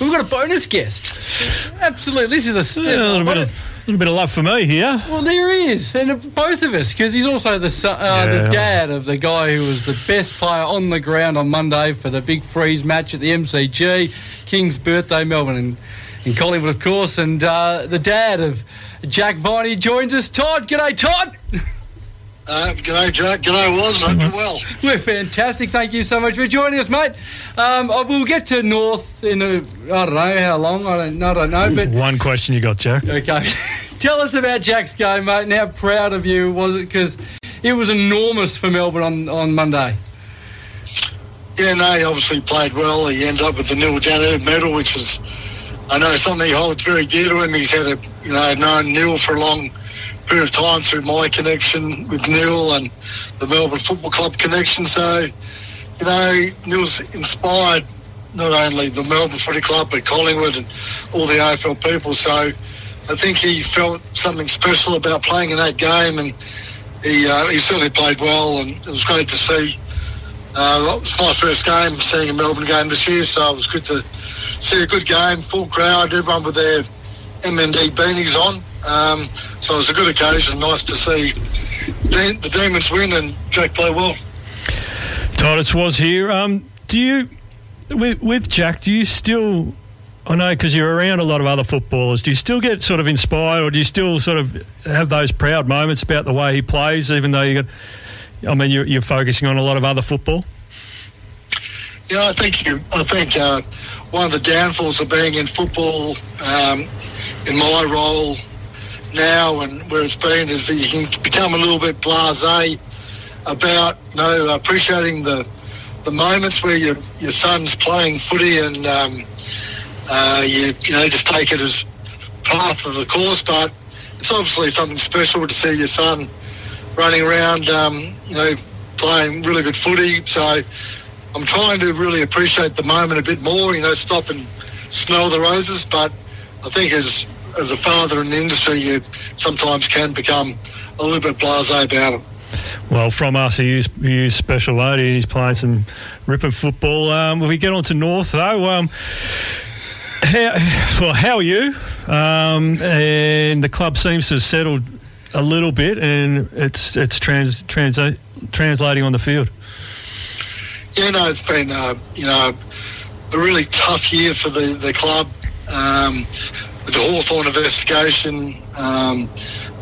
We've got a bonus guest. Absolutely, this is a, Yeah, a little bit of, little bit of love for me here. Well, there he is, and both of us, because he's also the son, uh, Yeah. the dad of the guy who was the best player on the ground on Monday for the big freeze match at the MCG, King's birthday, Melbourne and in Collingwood, of course, and uh, the dad of Jack Viney joins us. Todd, g'day, Todd. Uh, g'day, Jack. G'day, Was. Hope you're well. We're fantastic. Thank you so much for joining us, mate. Um, I- we'll get to North in a, I don't know how long. I don't, I don't know, but One question you got, Jack. Okay. Tell us about Jack's game, mate, and how proud of you was it? Because it was enormous for Melbourne on, on Monday. Yeah, no, he obviously played well. He ended up with the Neale Daniher medal, which is, I know, something he holds very dear to him. He's had a, you know, known Neil for a long period of time through my connection with Neale and the Melbourne Football Club connection. So, you know, Neale's inspired not only the Melbourne Footy Club but Collingwood and all the AFL people. So, I think he felt something special about playing in that game, and he uh, he certainly played well, and it was great to see. Uh, it was my first game seeing a Melbourne game this year, so it was good to see a good game, full crowd, everyone with their MND beanies on. Um, so it was a good occasion. Nice to see the, the Demons win and Jack play well. Titus was here. Um, do you, with, with Jack, do you still, I know because you're around a lot of other footballers, do you still get sort of inspired or do you still sort of have those proud moments about the way he plays, even though you got, I mean, you're, you're focusing on a lot of other football? Yeah, I think you. I think uh, one of the downfalls of being in football, um, in my role now and where it's been, is that you can become a little bit blasé about, you know, appreciating the the moments where your your son's playing footy and um, uh, you you know just take it as part of the course, but it's obviously something special to see your son running around, um, you know, playing really good footy. So I'm trying to really appreciate the moment a bit more, you know, stop and smell the roses. But I think as as a father in the industry, you sometimes can become a little bit blasé about it. Well, from us, he is, he special lady. He's playing some ripping football. Um, we get on to North, though, um, how, well, how are you? Um, and the club seems to have settled a little bit, and it's it's trans, trans, translating on the field. Yeah, no, it's been uh, you know a really tough year for the the club um, the Hawthorn investigation, um,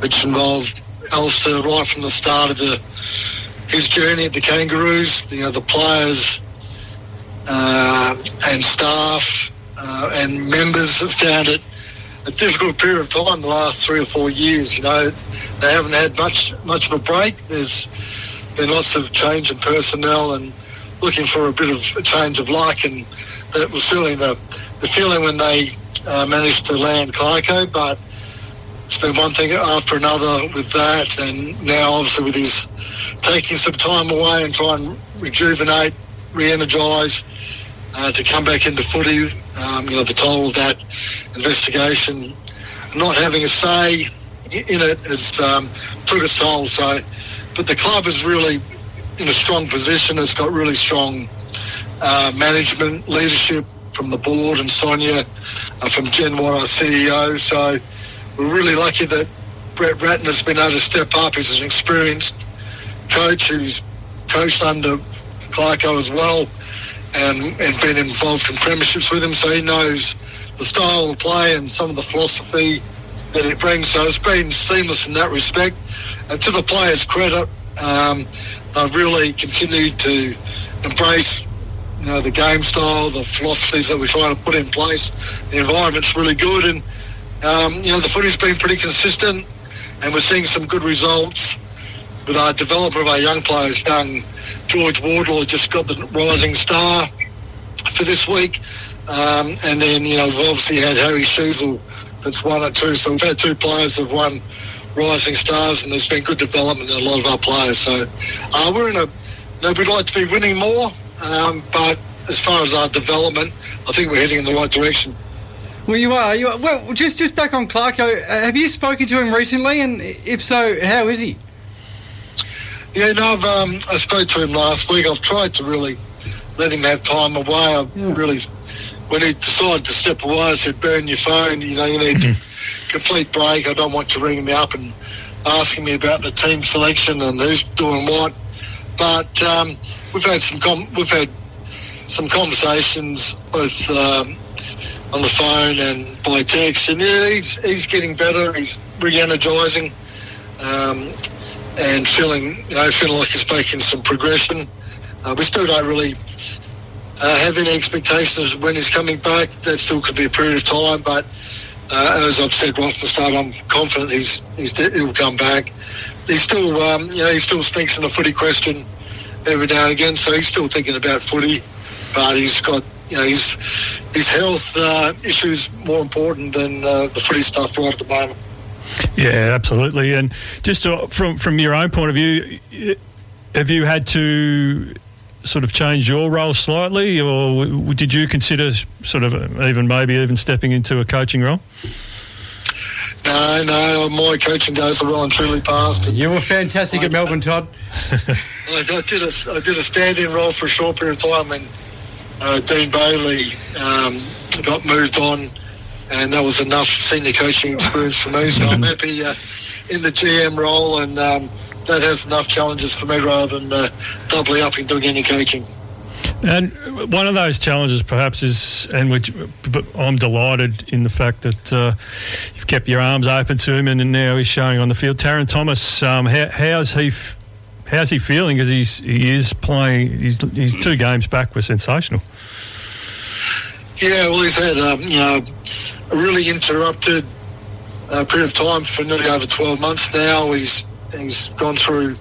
which involved Alastair right from the start of the his journey at the Kangaroos. You know, the players uh, and staff uh, and members have found it a difficult period of time the last three or four years. You know, they haven't had much much of a break. There's been lots of change in personnel and looking for a bit of a change of luck, and that was certainly the, the feeling when they uh, managed to land Clarko. But it's been one thing after another with that, and now obviously with his taking some time away and try and rejuvenate, re-energise, uh, to come back into footy. Um, you know, the toll of that investigation, not having a say in it has um, took its toll. So, but the club is really in a strong position. It's got really strong uh, management, leadership from the board and Sonia uh, from Jen Watt, our CEO. So we're really lucky that Brett Ratten has been able to step up. He's an experienced coach who's coached under Clarko as well and, and been involved in premierships with him. So he knows the style of play and some of the philosophy that he brings. So it's been seamless in that respect. And to the players' credit, um, they've really continued to embrace you know, the game style, the philosophies that we're trying to put in place. The environment's really good, and um, you know the footy's been pretty consistent, and we're seeing some good results with our development of our young players. Young George Wardlaw just got the Rising Star for this week, um, and then you know we've obviously had Harry Sheezel that's won it too. So we've had two players that have won Rising Stars, and there's been good development in a lot of our players. So uh, we're in a, you know, we'd like to be winning more, um, but as far as our development, I think we're heading in the right direction. Well, you are. You are. Well, just just back on Clarko. Uh, have you spoken to him recently? And if so, how is he? Yeah, no, I've, um, I spoke to him last week. I've tried to really let him have time away. I've Yeah. really when he decided to step away, I said, "Burn your phone. You know, you need complete break. I don't want you ringing me up and asking me about the team selection and who's doing what." But um, we've had some com- we've had some conversations both um, on the phone and by text, and yeah, he's he's getting better. He's re-energising um, and feeling you know feeling like he's making some progression. Uh, we still don't really uh, have any expectations when he's coming back. That still could be a period of time, but uh, as I've said right from the start, I'm confident he's, he's he'll come back. He's still, um, you know, he still speaks in the footy question every now and again, so he's still thinking about footy, but he's got, you know, his his health uh, issues more important than uh, the footy stuff right at the moment. Yeah, absolutely. And just to, from from your own point of view, have you had to sort of change your role slightly, or did you consider sort of even maybe even stepping into a coaching role? No, no, my coaching days are well and truly past. You were fantastic I, at Melbourne, Todd. I, I, did a I did a stand-in role for a short period of time when uh, Dean Bailey um, got moved on, and that was enough senior coaching experience for me. So I'm happy uh, in the GM role and. Um, that has enough challenges for me rather than uh, doubling up and doing any coaching. And one of those challenges, perhaps, is, and which I'm delighted in the fact that uh, you've kept your arms open to him, and now he's showing on the field. Tarryn Thomas, um, how, how's he? How's he feeling? Because he's he is playing. He's, he's two games back were sensational. Yeah, well, he's had um, you know a really interrupted uh, period of time for nearly over 12 months now. He's he's gone through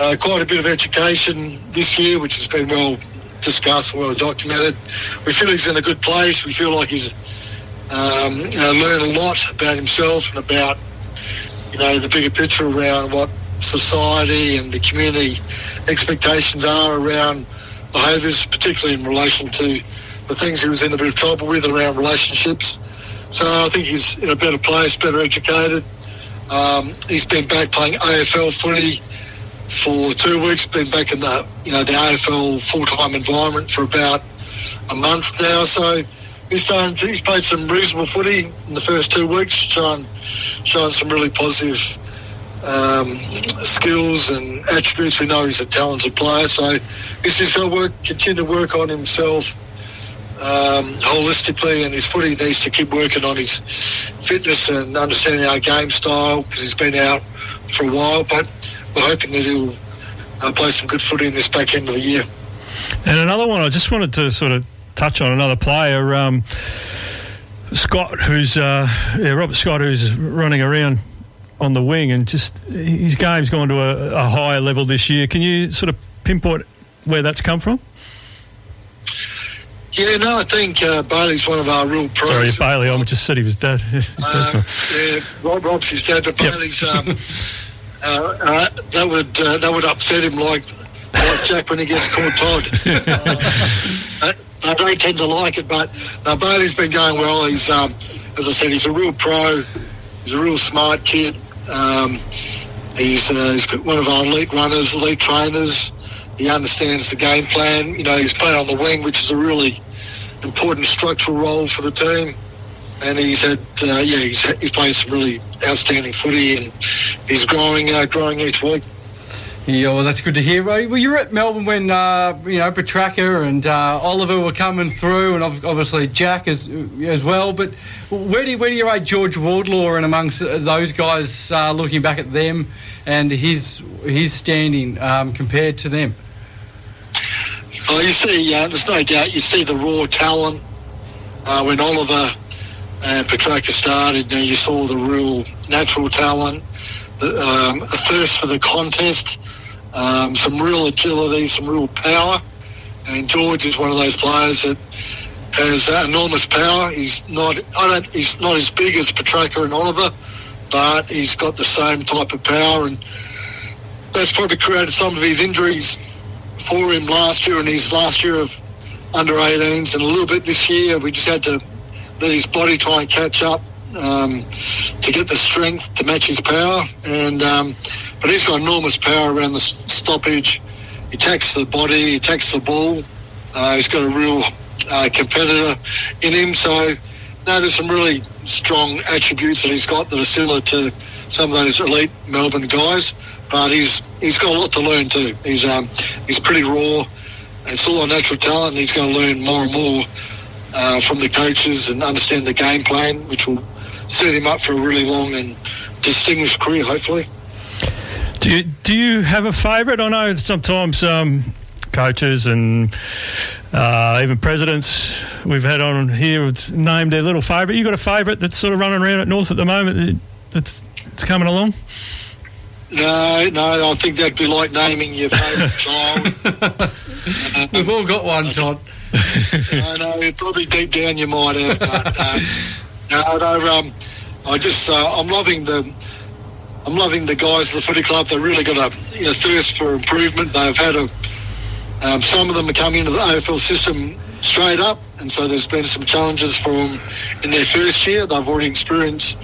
uh, quite a bit of education this year, which has been well discussed well documented. We feel he's in a good place. We feel like he's um, you know, learned a lot about himself and about you know the bigger picture around what society and the community expectations are around behaviours, particularly in relation to the things he was in a bit of trouble with around relationships. So I think he's in a better place, better educated. Um, he's been back playing AFL footy for two weeks. Been back in the you know the AFL full time environment for about a month now. So he's done. He's played some reasonable footy in the first two weeks, showing showing some really positive um, skills and attributes. We know he's a talented player, so he's just got to work, continue to work on himself um, holistically, and his footy needs to keep working on his fitness and understanding our game style because he's been out for a while. But we're hoping that he'll uh, play some good footy in this back end of the year. And another one, I just wanted to sort of touch on another player, um, Scott, who's uh, yeah, Robert Scott, who's running around on the wing, and just his game's gone to a, a higher level this year. Can you sort of pinpoint where that's come from? Yeah, no, I think uh, Bailey's one of our real pros. Sorry, Bailey. I just said he was dead. uh, yeah, Rob Rob's his dad, but yep. Bailey's um, uh, uh, that would uh, that would upset him like like Jack when he gets called Todd. Uh, I don't tend to like it, but uh, Bailey's been going well. He's um, as I said, he's a real pro. He's a real smart kid. Um, he's, he's one of our elite runners, elite trainers. He understands the game plan. You know, he's playing on the wing, which is a really important structural role for the team. And he's had, uh, yeah, he's, he's playing some really outstanding footy, and he's growing, uh, growing each week. Yeah, well, that's good to hear. Well, you were at Melbourne when uh, you know Petracca and uh, Oliver were coming through, and obviously Jack as as well. But where do you, where do you rate George Wardlaw and amongst those guys, uh, looking back at them and his his standing um, compared to them? Well, you see, uh, there's no doubt. You see the raw talent uh, when Oliver and Petracca started. Now you saw the real natural talent, um, a thirst for the contest, um, some real agility, some real power. And George is one of those players that has enormous power. He's not, I don't, he's not as big as Petracca and Oliver, but he's got the same type of power, and that's probably created some of his injuries for him last year and his last year of under 18s and a little bit this year. We just had to let his body try and catch up um, to get the strength to match his power. And um, but he's got enormous power around the stoppage. He attacks the body, he attacks the ball. Uh, he's got a real uh, competitor in him. So, no, there's some really strong attributes that he's got that are similar to some of those elite Melbourne guys. But he's he's got a lot to learn too. He's um, he's pretty raw. It's all a natural talent, and he's going to learn more and more uh, from the coaches and understand the game plan, which will set him up for a really long and distinguished career, hopefully. Do you, do you have a favourite? I know sometimes um, coaches and uh, even presidents we've had on here have named their little favourite. You got a favourite that's sort of running around at North at the moment that's, that's coming along? No, no, I think that'd be like naming your favourite child. We've all got one, Todd. I know, probably deep down you might have, but uh, no, no, um, I just, uh, I'm loving the, I'm loving the guys at the footy club. They've really got a you know, thirst for improvement. They've had a, um, some of them are coming into the AFL system straight up, and so there's been some challenges for them in their first year. They've already experienced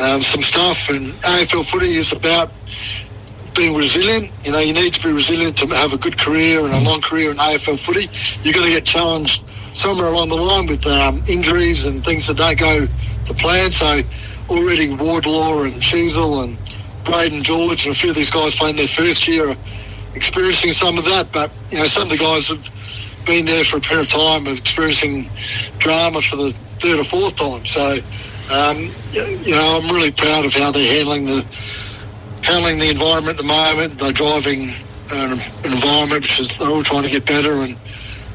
um, some stuff, and AFL footy is about being resilient. You know, you need to be resilient to have a good career and a long career in AFL footy. You're going to get challenged somewhere along the line with um, injuries and things that don't go to plan. So already Wardlaw and Sheezel and Brayden George and a few of these guys playing their first year are experiencing some of that. But, you know, some of the guys have been there for a period of time of experiencing drama for the third or fourth time. So, um, you know, I'm really proud of how they're handling the handling the environment at the moment. They're driving an, an environment which is they're all trying to get better, and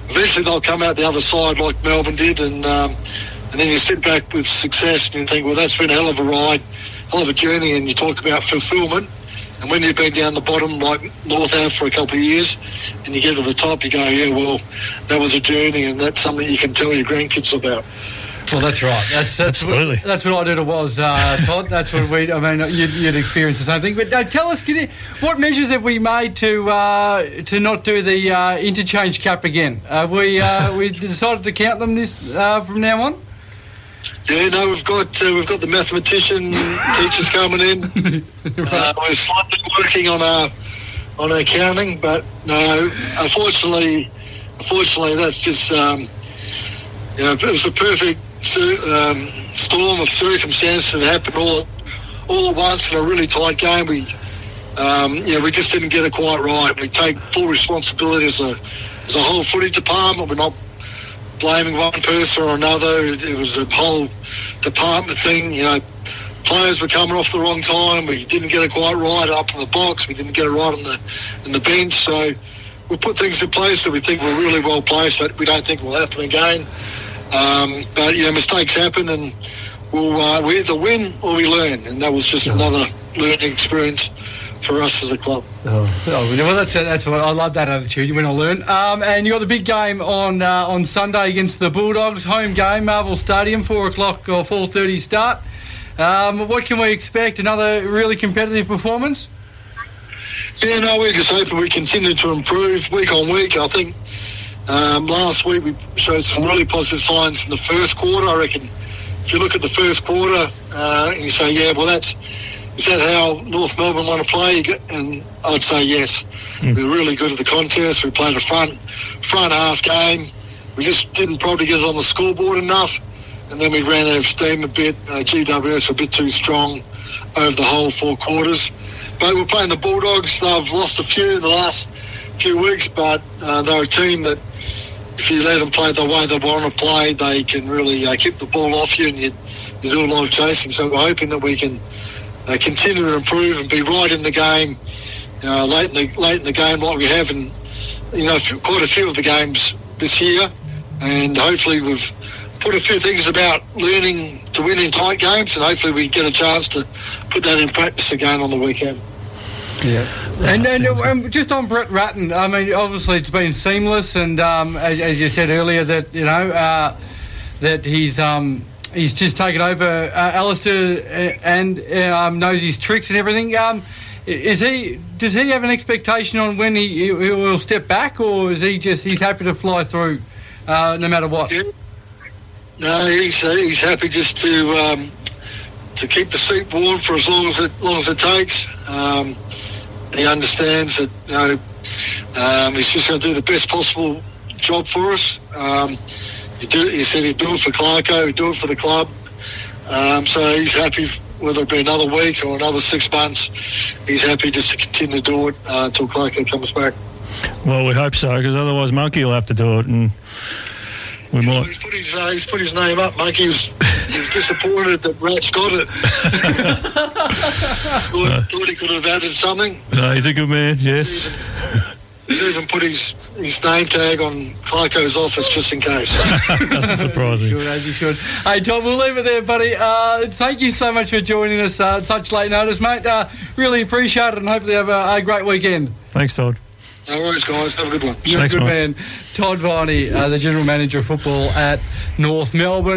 eventually they'll come out the other side like Melbourne did, and um, and then you sit back with success and you think, well, that's been a hell of a ride, hell of a journey, and you talk about fulfilment. And when you've been down the bottom like North have for a couple of years, and you get to the top, you go, yeah, well, that was a journey, and that's something you can tell your grandkids about. Well, that's right. That's that's Absolutely. what, that's what I did. It was uh, Todd. That's what we. I mean, you'd, you'd experienced the same thing. But uh, tell us, you, what measures have we made to uh, to not do the uh, interchange cap again? Have we uh, we decided to count them this uh, from now on. Yeah, no, we've got uh, we've got the mathematician teachers coming in. Uh, we're slightly working on our on our counting, but no, unfortunately, unfortunately, that's just um, you know it was a perfect um, storm of circumstance that happened all all at once in a really tight game. We um, yeah, we just didn't get it quite right. We take full responsibility as a as a whole footy department. We're not blaming one person or another. It, it was a whole department thing. You know, players were coming off the wrong time. We didn't get it quite right up in the box. We didn't get it right on the in the bench. So we put things in place that we think were really well placed that we don't think will happen again. Um, but you know, mistakes happen, and we'll uh, we either win or we learn, and that was just another learning experience for us as a club. Oh, well, that's that's what I love that attitude. You win or learn. Um, and you got the big game on uh, on Sunday against the Bulldogs, home game, Marvel Stadium, four o'clock or four thirty start. Um, what can we expect? Another really competitive performance. Yeah, no, we're just hoping we continue to improve week on week. I think um, last week we showed some really positive signs in the first quarter. I reckon if you look at the first quarter uh, and you say, yeah, well, that's is that how North Melbourne want to play? And I'd say yes. Mm. We were really good at the contest. We played a front front half game. We just didn't probably get it on the scoreboard enough, and then we ran out of steam a bit. Uh, GWS were a bit too strong over the whole four quarters. But we're playing the Bulldogs. They've lost a few in the last few weeks, but uh, they're a team that if you let them play the way they want to play, they can really uh, keep the ball off you and you, you do a lot of chasing. So we're hoping that we can uh, continue to improve and be right in the game uh, late in the late in the game like we have in you know quite a few of the games this year, and hopefully we've put a few things about learning to win in tight games, and hopefully we get a chance to put that in practice again on the weekend. Yeah. And, and um, just on Brett Ratten, I mean, obviously it's been seamless, and um, as, as, you said earlier, that you know uh, that he's um, he's just taken over. Uh, Alastair and um, knows his tricks and everything. Um, is he? Does he have an expectation on when he, he will step back, or is he just he's happy to fly through uh, no matter what? Yeah. No, he's he's happy just to um, to keep the seat warm for as long as it long as it takes. Um, he understands that you know um, he's just going to do the best possible job for us. Um, he, do, he said he'd do it for Clarko, he'd do it for the club. Um, so he's happy, whether it be another week or another six months, he's happy just to continue to do it uh, until Clarko comes back. Well, we hope so, because otherwise Monkey will have to do it, and we Well, might. he's, put his, uh, he's put his name up, Monkey. He was, he was disappointed that Rat's got it. thought, thought he could have added something. No, he's a good man. Yes. He's even put his, his name tag on Clarko's office just in case. Doesn't surprise me. Should, as you should. Hey, Todd, we'll leave it there, buddy. Uh, thank you so much for joining us uh, at such late notice, mate. Uh, really appreciate it and hopefully have a, a great weekend. Thanks, Todd. No worries, guys. Have a good one. You're Thanks, a good mate. man. Todd Viney, uh, the General Manager of Football at North Melbourne.